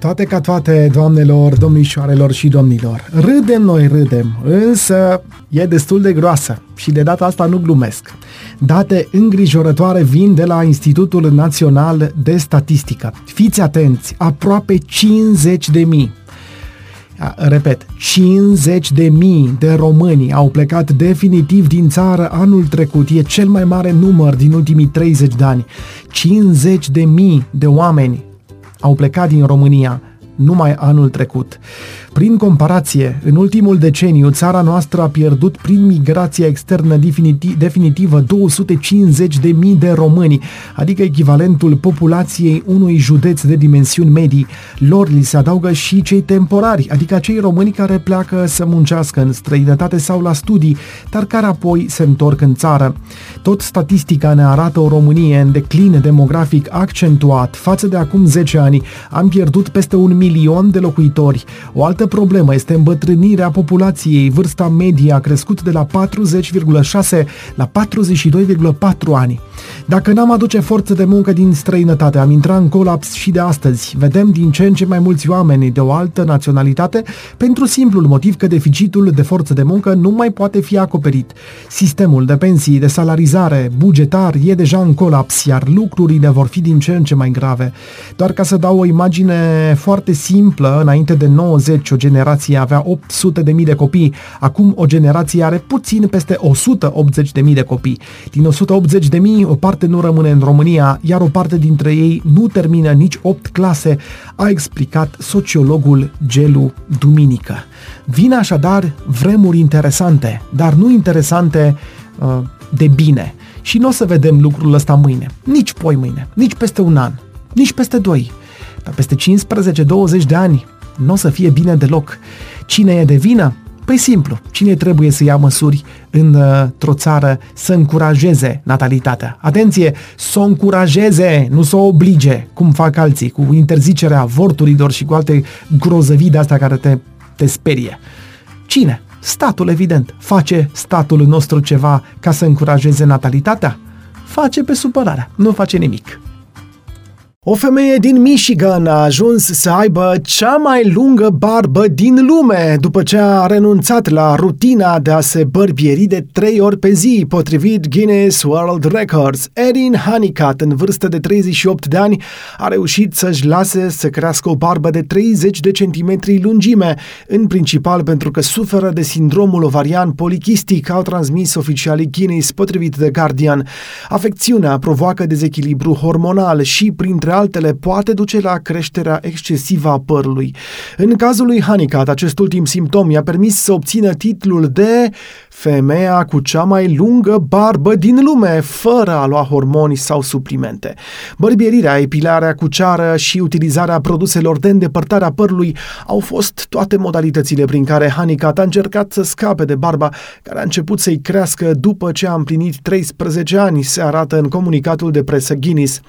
Toate ca toate, doamnelor, domnișoarelor și domnilor. Râdem noi, râdem, însă e destul de groasă și de data asta nu glumesc. Date îngrijorătoare vin de la Institutul Național de Statistică. Fiți atenți, aproape 50 de mii repet, 50 de mii de români au plecat definitiv din țară anul trecut. E cel mai mare număr din ultimii 30 de ani. 50 de mii de oameni au plecat din România numai anul trecut. Prin comparație, în ultimul deceniu, țara noastră a pierdut prin migrația externă definitiv, definitivă 250.000 de români, adică echivalentul populației unui județ de dimensiuni medii. Lor li se adaugă și cei temporari, adică cei români care pleacă să muncească în străinătate sau la studii, dar care apoi se întorc în țară. Tot statistica ne arată o Românie în declin demografic accentuat. Față de acum 10 ani, am pierdut peste un milion de locuitori. O altă altă problemă este îmbătrânirea populației. Vârsta medie a crescut de la 40,6 la 42,4 ani. Dacă n-am aduce forță de muncă din străinătate, am intrat în colaps și de astăzi. Vedem din ce în ce mai mulți oameni de o altă naționalitate pentru simplul motiv că deficitul de forță de muncă nu mai poate fi acoperit. Sistemul de pensii, de salarizare, bugetar e deja în colaps, iar lucrurile vor fi din ce în ce mai grave. Doar ca să dau o imagine foarte simplă, înainte de 90, o generație avea 800 de mii de copii, acum o generație are puțin peste 180 de mii de copii. Din 180 de mii, o parte nu rămâne în România, iar o parte dintre ei nu termină nici 8 clase, a explicat sociologul Gelu Duminică. Vin așadar vremuri interesante, dar nu interesante uh, de bine. Și nu o să vedem lucrul ăsta mâine, nici poi mâine, nici peste un an, nici peste doi. Dar peste 15-20 de ani nu o să fie bine deloc. Cine e de vină? Păi simplu, cine trebuie să ia măsuri într-o țară să încurajeze natalitatea? Atenție, să o încurajeze, nu să o oblige, cum fac alții, cu interzicerea avorturilor și cu alte grozăvii de astea care te, te sperie. Cine? Statul, evident. Face statul nostru ceva ca să încurajeze natalitatea? Face pe supărarea, nu face nimic. O femeie din Michigan a ajuns să aibă cea mai lungă barbă din lume după ce a renunțat la rutina de a se bărbieri de trei ori pe zi, potrivit Guinness World Records. Erin Honeycutt, în vârstă de 38 de ani, a reușit să-și lase să crească o barbă de 30 de centimetri lungime, în principal pentru că suferă de sindromul ovarian polichistic, au transmis oficialii Guinness, potrivit The Guardian. Afecțiunea provoacă dezechilibru hormonal și, printre printre altele, poate duce la creșterea excesivă a părului. În cazul lui Hanicat, acest ultim simptom i-a permis să obțină titlul de femeia cu cea mai lungă barbă din lume, fără a lua hormoni sau suplimente. Bărbierirea, epilarea cu ceară și utilizarea produselor de îndepărtare a părului au fost toate modalitățile prin care Hanicat a încercat să scape de barba care a început să-i crească după ce a împlinit 13 ani, se arată în comunicatul de presă Guinness.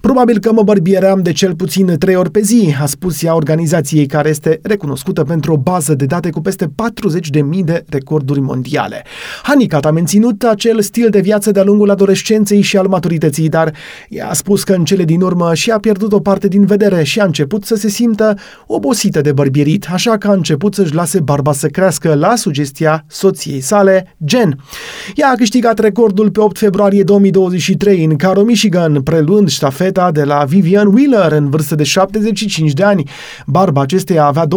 Probabil că mă bărbieream de cel puțin 3 ori pe zi, a spus ea organizației care este recunoscută pentru o bază de date cu peste 40.000 de recorduri mondiale sale. Hanicat a menținut acel stil de viață de-a lungul adolescenței și al maturității, dar ea a spus că în cele din urmă și-a pierdut o parte din vedere și a început să se simtă obosită de bărbierit, așa că a început să-și lase barba să crească la sugestia soției sale, Jen. Ea a câștigat recordul pe 8 februarie 2023 în Caro, Michigan, preluând ștafeta de la Vivian Wheeler în vârstă de 75 de ani. Barba acesteia avea 25,5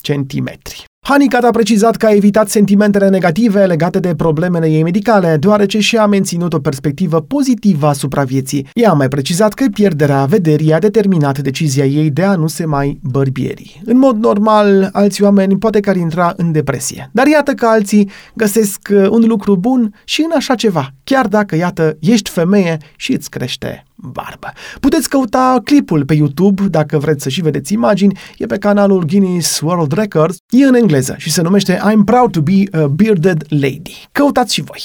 centimetri. Hanicat a precizat că a evitat sentimentele negative legate de problemele ei medicale, deoarece și-a menținut o perspectivă pozitivă asupra vieții. Ea a mai precizat că pierderea vederii a determinat decizia ei de a nu se mai bărbieri. În mod normal, alți oameni poate că ar intra în depresie. Dar iată că alții găsesc uh, un lucru bun și în așa ceva, chiar dacă, iată, ești femeie și îți crește barbă. Puteți căuta clipul pe YouTube dacă vreți să și vedeți imagini, e pe canalul Guinness World Records, e în engleză și se numește I'm proud to be a bearded lady. Căutați și voi!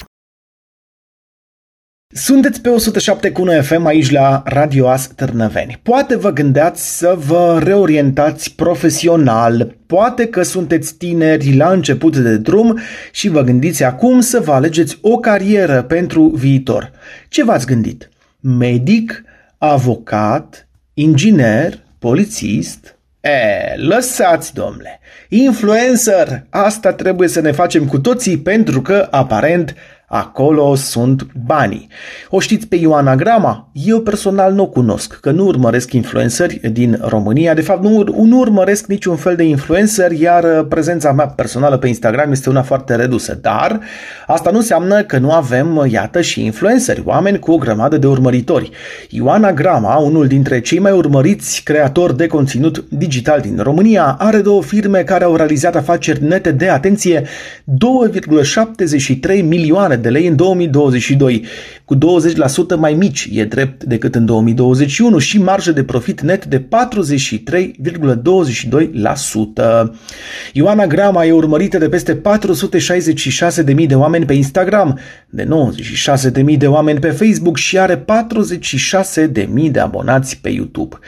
Sunteți pe 107 cu FM aici la Radio As Târnăveni. Poate vă gândeați să vă reorientați profesional, poate că sunteți tineri la început de drum și vă gândiți acum să vă alegeți o carieră pentru viitor. Ce v-ați gândit? Medic, avocat, inginer, polițist, E, lăsați, domnule. Influencer, asta trebuie să ne facem cu toții pentru că, aparent, Acolo sunt banii. O știți pe Ioana Grama? Eu personal nu o cunosc, că nu urmăresc influenceri din România. De fapt, nu, nu urmăresc niciun fel de influencer, iar uh, prezența mea personală pe Instagram este una foarte redusă. Dar asta nu înseamnă că nu avem, uh, iată, și influenceri, oameni cu o grămadă de urmăritori. Ioana Grama, unul dintre cei mai urmăriți creatori de conținut digital din România, are două firme care au realizat afaceri nete de, atenție, 2,73 milioane de lei în 2022, cu 20% mai mici, e drept, decât în 2021 și marjă de profit net de 43,22%. Ioana Grama e urmărită de peste 466.000 de oameni pe Instagram, de 96.000 de oameni pe Facebook și are 46.000 de abonați pe YouTube.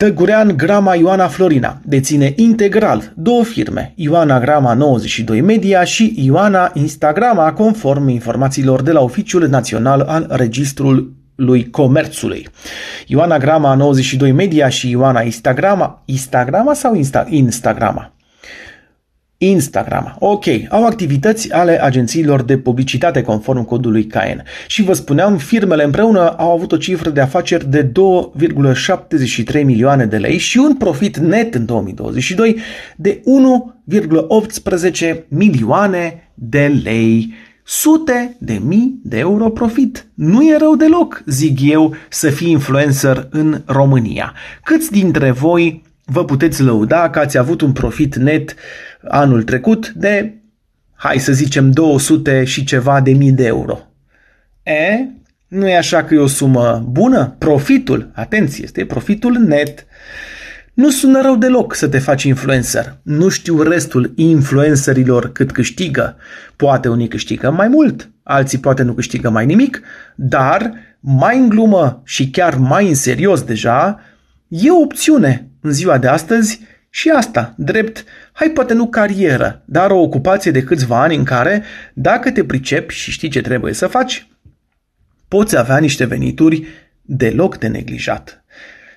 Tăgurean Grama Ioana Florina deține integral două firme, Ioana Grama 92 Media și Ioana Instagrama, conform informațiilor de la Oficiul Național al Registrului Comerțului. Ioana Grama 92 Media și Ioana Instagrama, Instagrama sau Insta, Instagrama? Instagram. Ok, au activități ale agențiilor de publicitate conform codului CAEN. Și vă spuneam, firmele împreună au avut o cifră de afaceri de 2,73 milioane de lei și un profit net în 2022 de 1,18 milioane de lei. Sute de mii de euro profit. Nu e rău deloc, zic eu, să fii influencer în România. Câți dintre voi vă puteți lăuda că ați avut un profit net anul trecut de, hai să zicem, 200 și ceva de mii de euro. E, nu e așa că e o sumă bună? Profitul, atenție, este profitul net. Nu sună rău deloc să te faci influencer. Nu știu restul influencerilor cât câștigă. Poate unii câștigă mai mult, alții poate nu câștigă mai nimic, dar mai în glumă și chiar mai în serios deja, e o opțiune în ziua de astăzi și asta, drept, hai poate nu carieră, dar o ocupație de câțiva ani în care, dacă te pricepi și știi ce trebuie să faci, poți avea niște venituri deloc de neglijat.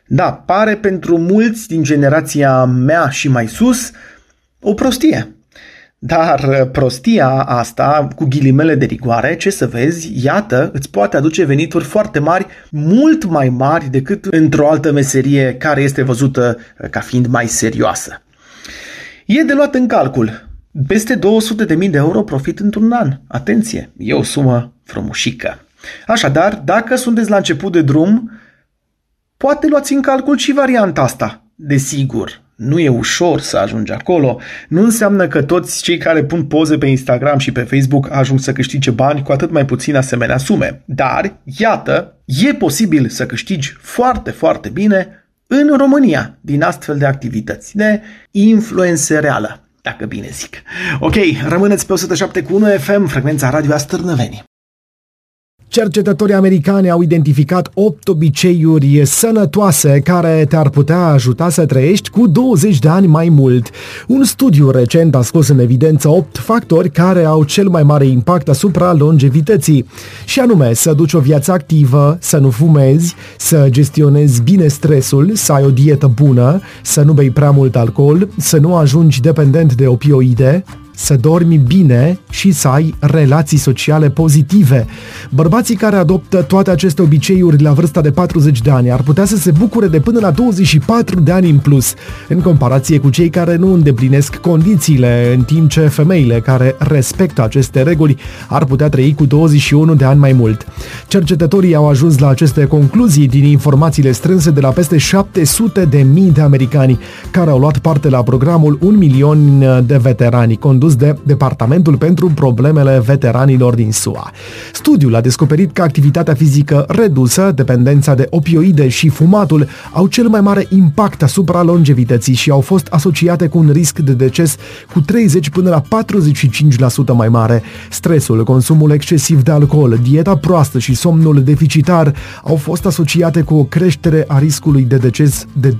Da, pare pentru mulți din generația mea și mai sus o prostie. Dar uh, prostia asta, cu ghilimele de rigoare, ce să vezi, iată, îți poate aduce venituri foarte mari, mult mai mari decât într-o altă meserie care este văzută uh, ca fiind mai serioasă. E de luat în calcul. Peste 200.000 de euro profit într-un an. Atenție, e o sumă frumușică. Așadar, dacă sunteți la început de drum, poate luați în calcul și varianta asta. Desigur, nu e ușor să ajungi acolo, nu înseamnă că toți cei care pun poze pe Instagram și pe Facebook ajung să câștige bani cu atât mai puțin asemenea sume. Dar, iată, e posibil să câștigi foarte, foarte bine în România din astfel de activități de influențereală, dacă bine zic. Ok, rămâneți pe 107 cu 1 FM, frecvența radio a Stârnăvenii. Cercetătorii americani au identificat 8 obiceiuri sănătoase care te-ar putea ajuta să trăiești cu 20 de ani mai mult. Un studiu recent a scos în evidență 8 factori care au cel mai mare impact asupra longevității, și anume să duci o viață activă, să nu fumezi, să gestionezi bine stresul, să ai o dietă bună, să nu bei prea mult alcool, să nu ajungi dependent de opioide, să dormi bine și să ai relații sociale pozitive. Bărbații care adoptă toate aceste obiceiuri la vârsta de 40 de ani ar putea să se bucure de până la 24 de ani în plus, în comparație cu cei care nu îndeplinesc condițiile, în timp ce femeile care respectă aceste reguli ar putea trăi cu 21 de ani mai mult. Cercetătorii au ajuns la aceste concluzii din informațiile strânse de la peste 700 de mii de americani care au luat parte la programul 1 milion de veterani condus de Departamentul pentru Problemele Veteranilor din SUA. Studiul a descoperit că activitatea fizică redusă, dependența de opioide și fumatul au cel mai mare impact asupra longevității și au fost asociate cu un risc de deces cu 30 până la 45% mai mare. Stresul, consumul excesiv de alcool, dieta proastă și somnul deficitar au fost asociate cu o creștere a riscului de deces de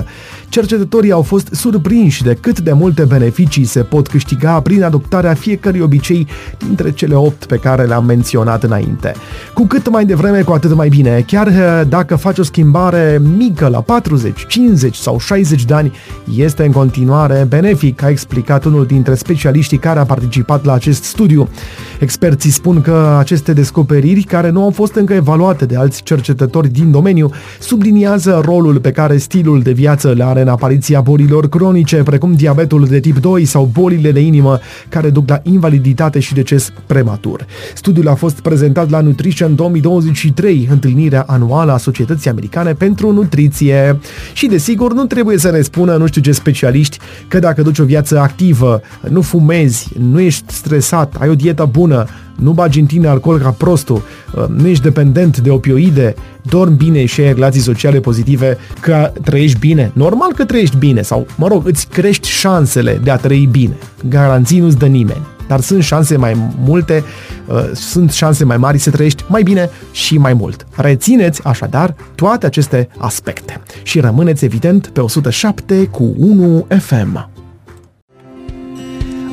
20%. Cercetătorii au fost surprinși de cât de multe beneficii se pot câștiga prin adoptarea fiecărui obicei dintre cele 8 pe care le-am menționat înainte. Cu cât mai devreme, cu atât mai bine. Chiar uh, dacă faci o schimbare mică la 40, 50 sau 60 de ani, este în continuare benefic, a explicat unul dintre specialiștii care a participat la acest studiu. Experții spun că aceste descoperiri, care nu au fost încă evaluate de alți cercetători din domeniu, subliniază rolul pe care stilul de viață le are în apariția bolilor cronice, precum diabetul de tip 2 sau bolile de inimă, care duc la invaliditate și deces prematur. Studiul a fost prezentat la Nutrition 2023, întâlnirea anuală a Societății Americane pentru Nutriție. Și desigur, nu trebuie să ne spună nu știu ce specialiști că dacă duci o viață activă, nu fumezi, nu ești stresat, ai o dietă bună, nu bagi în tine alcool ca prostul, uh, nu ești dependent de opioide, dormi bine și ai relații sociale pozitive, că trăiești bine. Normal că trăiești bine sau, mă rog, îți crești șansele de a trăi bine. Garanții nu-ți dă nimeni. Dar sunt șanse mai multe, uh, sunt șanse mai mari să trăiești mai bine și mai mult. Rețineți așadar toate aceste aspecte și rămâneți evident pe 107 cu 1 FM.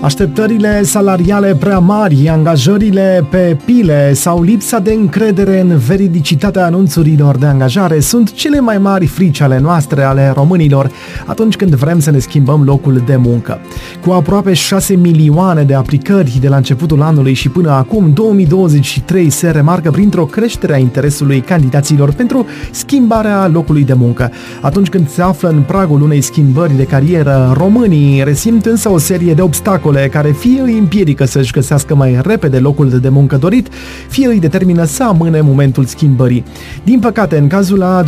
Așteptările salariale prea mari, angajările pe pile sau lipsa de încredere în veridicitatea anunțurilor de angajare sunt cele mai mari frici ale noastre, ale românilor, atunci când vrem să ne schimbăm locul de muncă. Cu aproape 6 milioane de aplicări de la începutul anului și până acum, 2023 se remarcă printr-o creștere a interesului candidaților pentru schimbarea locului de muncă. Atunci când se află în pragul unei schimbări de carieră, românii resimt însă o serie de obstacole obstacole care fie îi împiedică să-și găsească mai repede locul de muncă dorit, fie îi determină să amâne momentul schimbării. Din păcate, în cazul a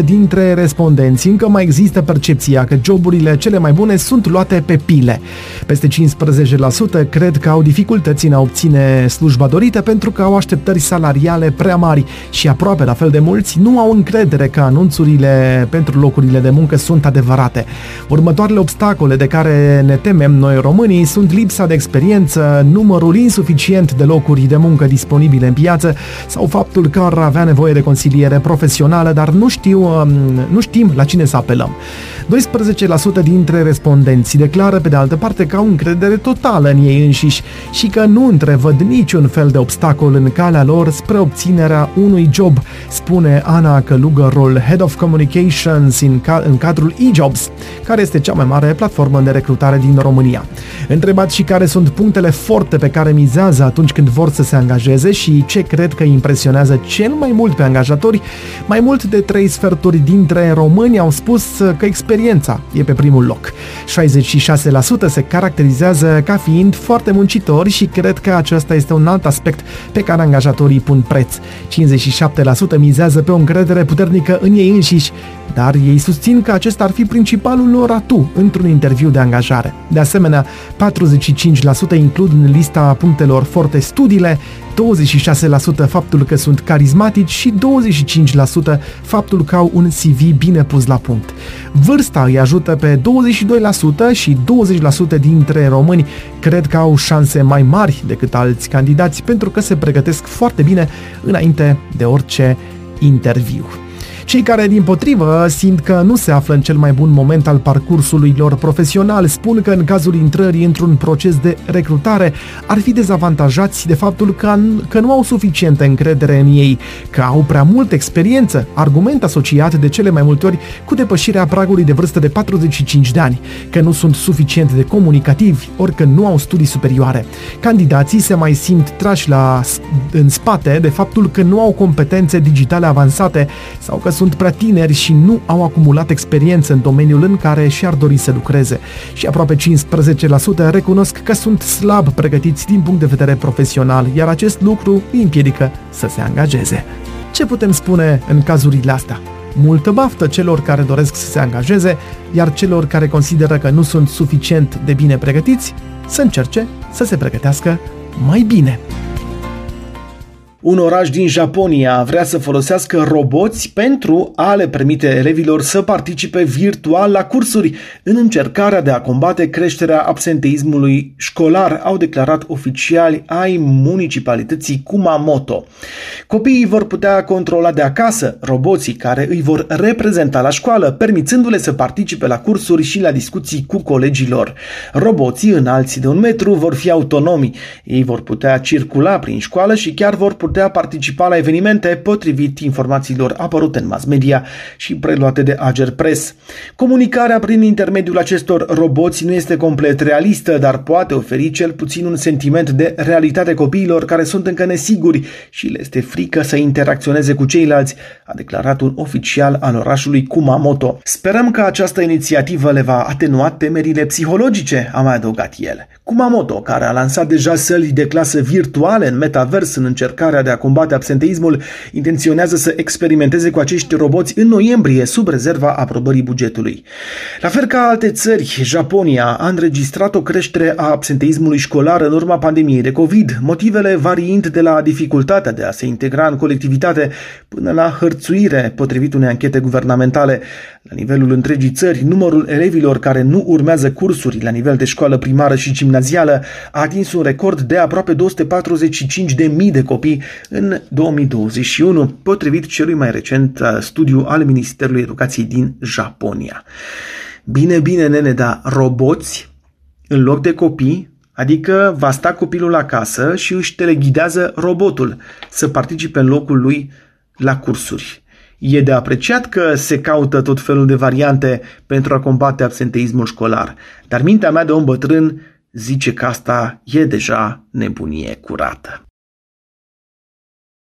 22% dintre respondenți, încă mai există percepția că joburile cele mai bune sunt luate pe pile. Peste 15% cred că au dificultăți în a obține slujba dorită pentru că au așteptări salariale prea mari și aproape la fel de mulți nu au încredere că anunțurile pentru locurile de muncă sunt adevărate. Următoarele obstacole de care ne temem noi români românii sunt lipsa de experiență, numărul insuficient de locuri de muncă disponibile în piață sau faptul că ar avea nevoie de consiliere profesională, dar nu, știu, um, nu știm la cine să apelăm. 12% dintre respondenți declară pe de altă parte că au încredere totală în ei înșiși și că nu întrevăd niciun fel de obstacol în calea lor spre obținerea unui job, spune Ana Călugărul, Head of Communications în, ca- în cadrul eJobs, care este cea mai mare platformă de recrutare din România. Întrebat și care sunt punctele forte pe care mizează atunci când vor să se angajeze și ce cred că impresionează cel mai mult pe angajatori, mai mult de trei sferturi dintre români au spus că experiența e pe primul loc. 66% se caracterizează ca fiind foarte muncitori și cred că acesta este un alt aspect pe care angajatorii pun preț. 57% mizează pe o încredere puternică în ei înșiși, dar ei susțin că acesta ar fi principalul lor atu într-un interviu de angajare. De asemenea, 45% includ în lista punctelor forte studiile, 26% faptul că sunt carismatici și 25% faptul că au un CV bine pus la punct. Vârsta îi ajută pe 22% și 20% dintre români cred că au șanse mai mari decât alți candidați pentru că se pregătesc foarte bine înainte de orice interviu. Cei care, din potrivă, simt că nu se află în cel mai bun moment al parcursului lor profesional spun că în cazul intrării într-un proces de recrutare ar fi dezavantajați de faptul că, că nu au suficientă încredere în ei, că au prea multă experiență, argument asociat de cele mai multe ori cu depășirea pragului de vârstă de 45 de ani, că nu sunt suficient de comunicativi, ori că nu au studii superioare. Candidații se mai simt trași la, în spate de faptul că nu au competențe digitale avansate sau că sunt prea tineri și nu au acumulat experiență în domeniul în care și-ar dori să lucreze și aproape 15% recunosc că sunt slab pregătiți din punct de vedere profesional, iar acest lucru îi împiedică să se angajeze. Ce putem spune în cazurile astea? Multă baftă celor care doresc să se angajeze, iar celor care consideră că nu sunt suficient de bine pregătiți, să încerce să se pregătească mai bine. Un oraș din Japonia vrea să folosească roboți pentru a le permite elevilor să participe virtual la cursuri în încercarea de a combate creșterea absenteismului școlar, au declarat oficiali ai municipalității Kumamoto. Copiii vor putea controla de acasă roboții care îi vor reprezenta la școală, permițându-le să participe la cursuri și la discuții cu colegilor. Roboții înalți de un metru vor fi autonomi. Ei vor putea circula prin școală și chiar vor putea putea participa la evenimente potrivit informațiilor apărute în mass media și preluate de Ager Press. Comunicarea prin intermediul acestor roboți nu este complet realistă, dar poate oferi cel puțin un sentiment de realitate copiilor care sunt încă nesiguri și le este frică să interacționeze cu ceilalți, a declarat un oficial al orașului Kumamoto. Sperăm că această inițiativă le va atenua temerile psihologice, a mai adăugat el. Kumamoto, care a lansat deja săli de clasă virtuale în metavers în încercarea de a combate absenteismul, intenționează să experimenteze cu acești roboți în noiembrie, sub rezerva aprobării bugetului. La fel ca alte țări, Japonia a înregistrat o creștere a absenteismului școlar în urma pandemiei de COVID, motivele variind de la dificultatea de a se integra în colectivitate până la hărțuire, potrivit unei anchete guvernamentale. La nivelul întregii țări, numărul elevilor care nu urmează cursuri la nivel de școală primară și gimnazială a atins un record de aproape 245.000 de copii în 2021, potrivit celui mai recent uh, studiu al Ministerului Educației din Japonia. Bine, bine, nene, dar roboți în loc de copii Adică va sta copilul acasă și își teleghidează robotul să participe în locul lui la cursuri. E de apreciat că se caută tot felul de variante pentru a combate absenteismul școlar, dar mintea mea de om bătrân zice că asta e deja nebunie curată.